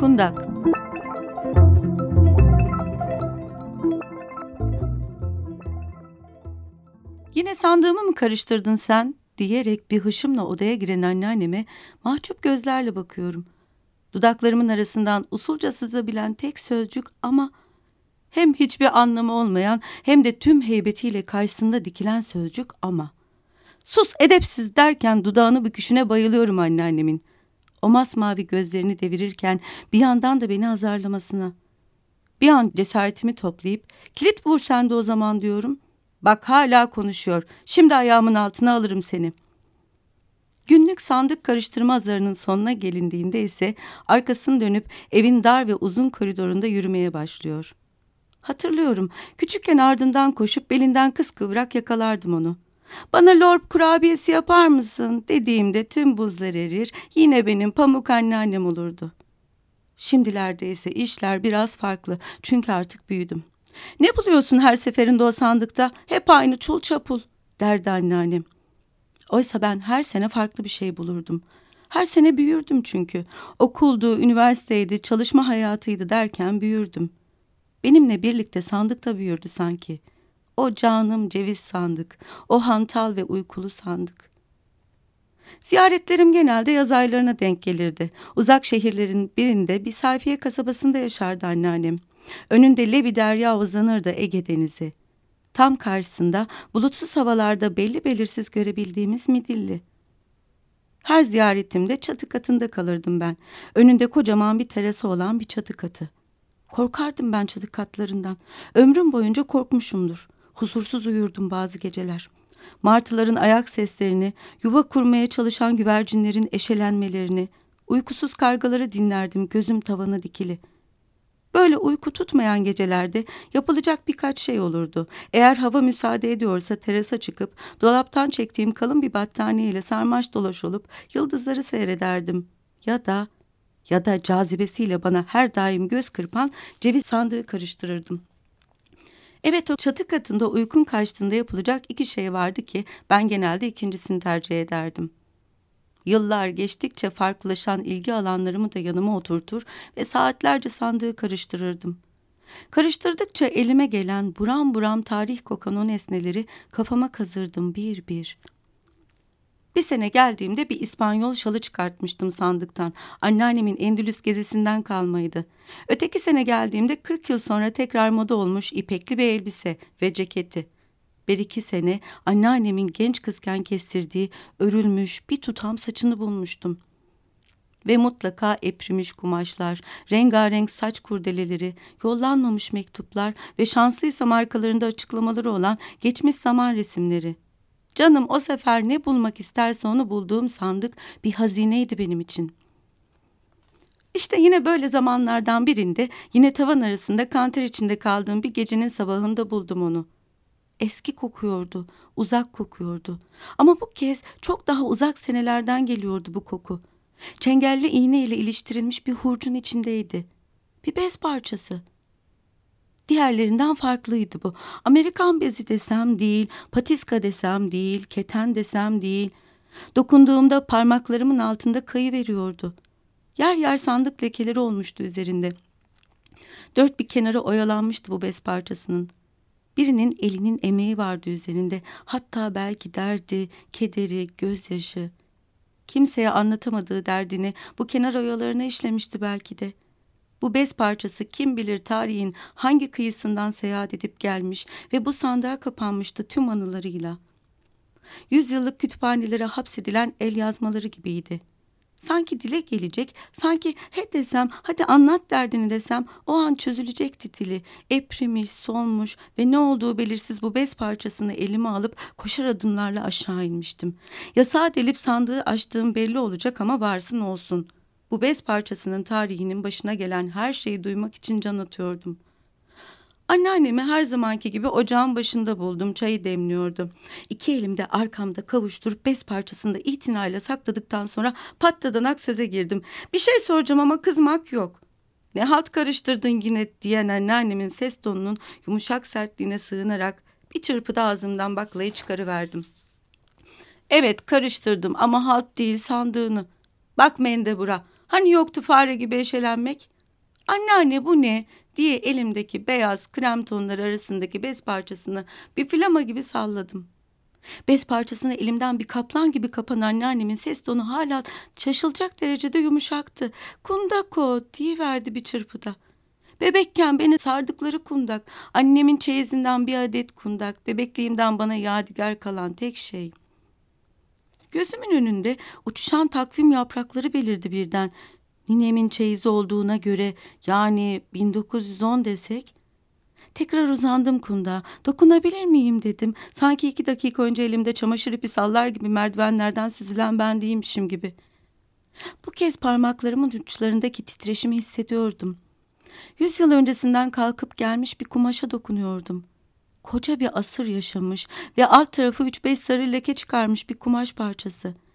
Kundak Yine sandığımı mı karıştırdın sen? diyerek bir hışımla odaya giren anneanneme mahcup gözlerle bakıyorum. Dudaklarımın arasından usulca sızabilen tek sözcük ama hem hiçbir anlamı olmayan hem de tüm heybetiyle karşısında dikilen sözcük ama. Sus edepsiz derken dudağını büküşüne bayılıyorum anneannemin. O masmavi gözlerini devirirken bir yandan da beni azarlamasına. Bir an cesaretimi toplayıp kilit vur sen de o zaman diyorum. Bak hala konuşuyor. Şimdi ayağımın altına alırım seni. Günlük sandık karıştırma azarının sonuna gelindiğinde ise arkasını dönüp evin dar ve uzun koridorunda yürümeye başlıyor. Hatırlıyorum küçükken ardından koşup belinden kıskıvrak yakalardım onu. Bana lorp kurabiyesi yapar mısın dediğimde tüm buzlar erir yine benim pamuk anneannem olurdu. Şimdilerde ise işler biraz farklı çünkü artık büyüdüm. Ne buluyorsun her seferinde o sandıkta? Hep aynı çul çapul derdi anneannem. Oysa ben her sene farklı bir şey bulurdum. Her sene büyürdüm çünkü. Okuldu, üniversiteydi, çalışma hayatıydı derken büyürdüm. Benimle birlikte sandıkta büyürdü sanki. O canım ceviz sandık, o hantal ve uykulu sandık. Ziyaretlerim genelde yaz aylarına denk gelirdi. Uzak şehirlerin birinde bir sayfiye kasabasında yaşardı anneannem. Önünde Lebi derya uzanırdı Ege denizi. Tam karşısında bulutsuz havalarda belli belirsiz görebildiğimiz Midilli. Her ziyaretimde çatı katında kalırdım ben. Önünde kocaman bir terası olan bir çatı katı. Korkardım ben çatı katlarından. Ömrüm boyunca korkmuşumdur. Huzursuz uyurdum bazı geceler. Martıların ayak seslerini, yuva kurmaya çalışan güvercinlerin eşelenmelerini, uykusuz kargaları dinlerdim gözüm tavana dikili.'' Böyle uyku tutmayan gecelerde yapılacak birkaç şey olurdu. Eğer hava müsaade ediyorsa terasa çıkıp dolaptan çektiğim kalın bir battaniye ile sarmaş dolaş olup yıldızları seyrederdim. Ya da ya da cazibesiyle bana her daim göz kırpan ceviz sandığı karıştırırdım. Evet o çatı katında uykun kaçtığında yapılacak iki şey vardı ki ben genelde ikincisini tercih ederdim. Yıllar geçtikçe farklılaşan ilgi alanlarımı da yanıma oturtur ve saatlerce sandığı karıştırırdım. Karıştırdıkça elime gelen buram buram tarih kokan o nesneleri kafama kazırdım bir bir. Bir sene geldiğimde bir İspanyol şalı çıkartmıştım sandıktan. Anneannemin Endülüs gezisinden kalmaydı. Öteki sene geldiğimde 40 yıl sonra tekrar moda olmuş ipekli bir elbise ve ceketi bir iki sene anneannemin genç kızken kestirdiği örülmüş bir tutam saçını bulmuştum. Ve mutlaka eprimiş kumaşlar, rengarenk saç kurdeleleri, yollanmamış mektuplar ve şanslıysa markalarında açıklamaları olan geçmiş zaman resimleri. Canım o sefer ne bulmak isterse onu bulduğum sandık bir hazineydi benim için.'' İşte yine böyle zamanlardan birinde yine tavan arasında kanter içinde kaldığım bir gecenin sabahında buldum onu eski kokuyordu, uzak kokuyordu. Ama bu kez çok daha uzak senelerden geliyordu bu koku. Çengelli iğne ile iliştirilmiş bir hurcun içindeydi. Bir bez parçası. Diğerlerinden farklıydı bu. Amerikan bezi desem değil, patiska desem değil, keten desem değil. Dokunduğumda parmaklarımın altında kayı veriyordu. Yer yer sandık lekeleri olmuştu üzerinde. Dört bir kenara oyalanmıştı bu bez parçasının. Birinin elinin emeği vardı üzerinde. Hatta belki derdi, kederi, gözyaşı. Kimseye anlatamadığı derdini bu kenar oyalarına işlemişti belki de. Bu bez parçası kim bilir tarihin hangi kıyısından seyahat edip gelmiş ve bu sandığa kapanmıştı tüm anılarıyla. Yüzyıllık kütüphanelere hapsedilen el yazmaları gibiydi. Sanki dile gelecek, sanki he desem, hadi anlat derdini desem o an çözülecekti dili. Eprimiş, solmuş ve ne olduğu belirsiz bu bez parçasını elime alıp koşar adımlarla aşağı inmiştim. Yasağı delip sandığı açtığım belli olacak ama varsın olsun. Bu bez parçasının tarihinin başına gelen her şeyi duymak için can atıyordum. Anneannemi her zamanki gibi ocağın başında buldum. Çayı demliyordu. İki elimde arkamda kavuşturup bez parçasını da itinayla sakladıktan sonra patladanak söze girdim. Bir şey soracağım ama kızmak yok. Ne halt karıştırdın yine diyen anneannemin ses tonunun yumuşak sertliğine sığınarak bir çırpıda ağzımdan baklayı çıkarıverdim. Evet karıştırdım ama halt değil sandığını. Bak Mendebura hani yoktu fare gibi eşelenmek? Anneanne bu ne diye elimdeki beyaz krem tonları arasındaki bez parçasını bir flama gibi salladım. Bez parçasını elimden bir kaplan gibi kapan anneannemin ses tonu hala şaşılacak derecede yumuşaktı. Kundako verdi bir çırpıda. Bebekken beni sardıkları kundak, annemin çeyizinden bir adet kundak, bebekliğimden bana yadigar kalan tek şey. Gözümün önünde uçuşan takvim yaprakları belirdi birden. Ninemin çeyizi olduğuna göre yani 1910 desek Tekrar uzandım kunda. Dokunabilir miyim dedim. Sanki iki dakika önce elimde çamaşır ipi sallar gibi merdivenlerden süzülen ben değilmişim gibi. Bu kez parmaklarımın uçlarındaki titreşimi hissediyordum. Yüz yıl öncesinden kalkıp gelmiş bir kumaşa dokunuyordum. Koca bir asır yaşamış ve alt tarafı üç beş sarı leke çıkarmış bir kumaş parçası.''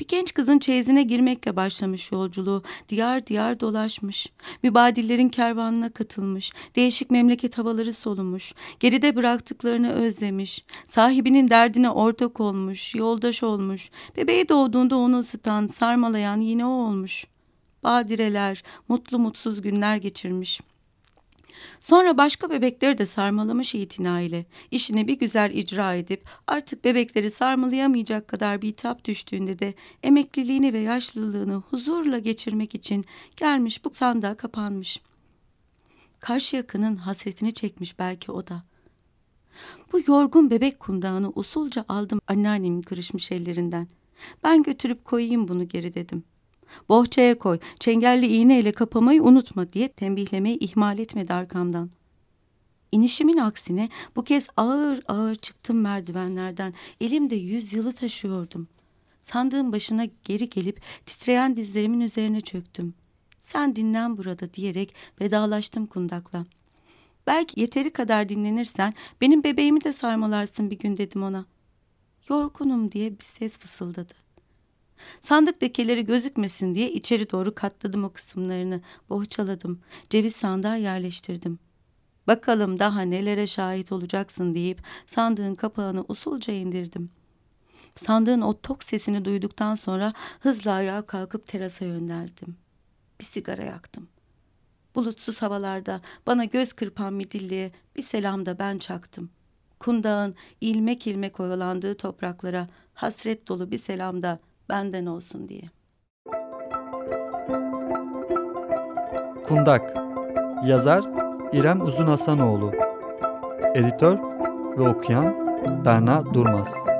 Bir genç kızın çeyizine girmekle başlamış yolculuğu. Diyar diyar dolaşmış. Mübadillerin kervanına katılmış. Değişik memleket havaları solumuş. Geride bıraktıklarını özlemiş. Sahibinin derdine ortak olmuş. Yoldaş olmuş. Bebeği doğduğunda onu ısıtan, sarmalayan yine o olmuş. Badireler, mutlu mutsuz günler geçirmiş.'' Sonra başka bebekleri de sarmalamış itinayla. İşini bir güzel icra edip artık bebekleri sarmalayamayacak kadar bir tap düştüğünde de emekliliğini ve yaşlılığını huzurla geçirmek için gelmiş bu sandığa kapanmış. Karşı yakının hasretini çekmiş belki o da. Bu yorgun bebek kundağını usulca aldım anneannemin kırışmış ellerinden. Ben götürüp koyayım bunu geri dedim. Bohçaya koy, çengelli iğneyle kapamayı unutma diye tembihlemeyi ihmal etmedi arkamdan. İnişimin aksine bu kez ağır ağır çıktım merdivenlerden. Elimde yüz yılı taşıyordum. Sandığın başına geri gelip titreyen dizlerimin üzerine çöktüm. Sen dinlen burada diyerek vedalaştım kundakla. Belki yeteri kadar dinlenirsen benim bebeğimi de sarmalarsın bir gün dedim ona. Yorgunum diye bir ses fısıldadı. Sandık lekeleri gözükmesin diye içeri doğru katladım o kısımlarını. Bohçaladım. Ceviz sandığa yerleştirdim. Bakalım daha nelere şahit olacaksın deyip sandığın kapağını usulca indirdim. Sandığın o tok sesini duyduktan sonra hızla ayağa kalkıp terasa yöneldim. Bir sigara yaktım. Bulutsuz havalarda bana göz kırpan midilliye bir selam da ben çaktım. Kundağın ilmek ilmek oyalandığı topraklara hasret dolu bir selam da benden olsun diye. Kundak. Yazar İrem Uzun Hasanoğlu. Editör ve okuyan Berna Durmaz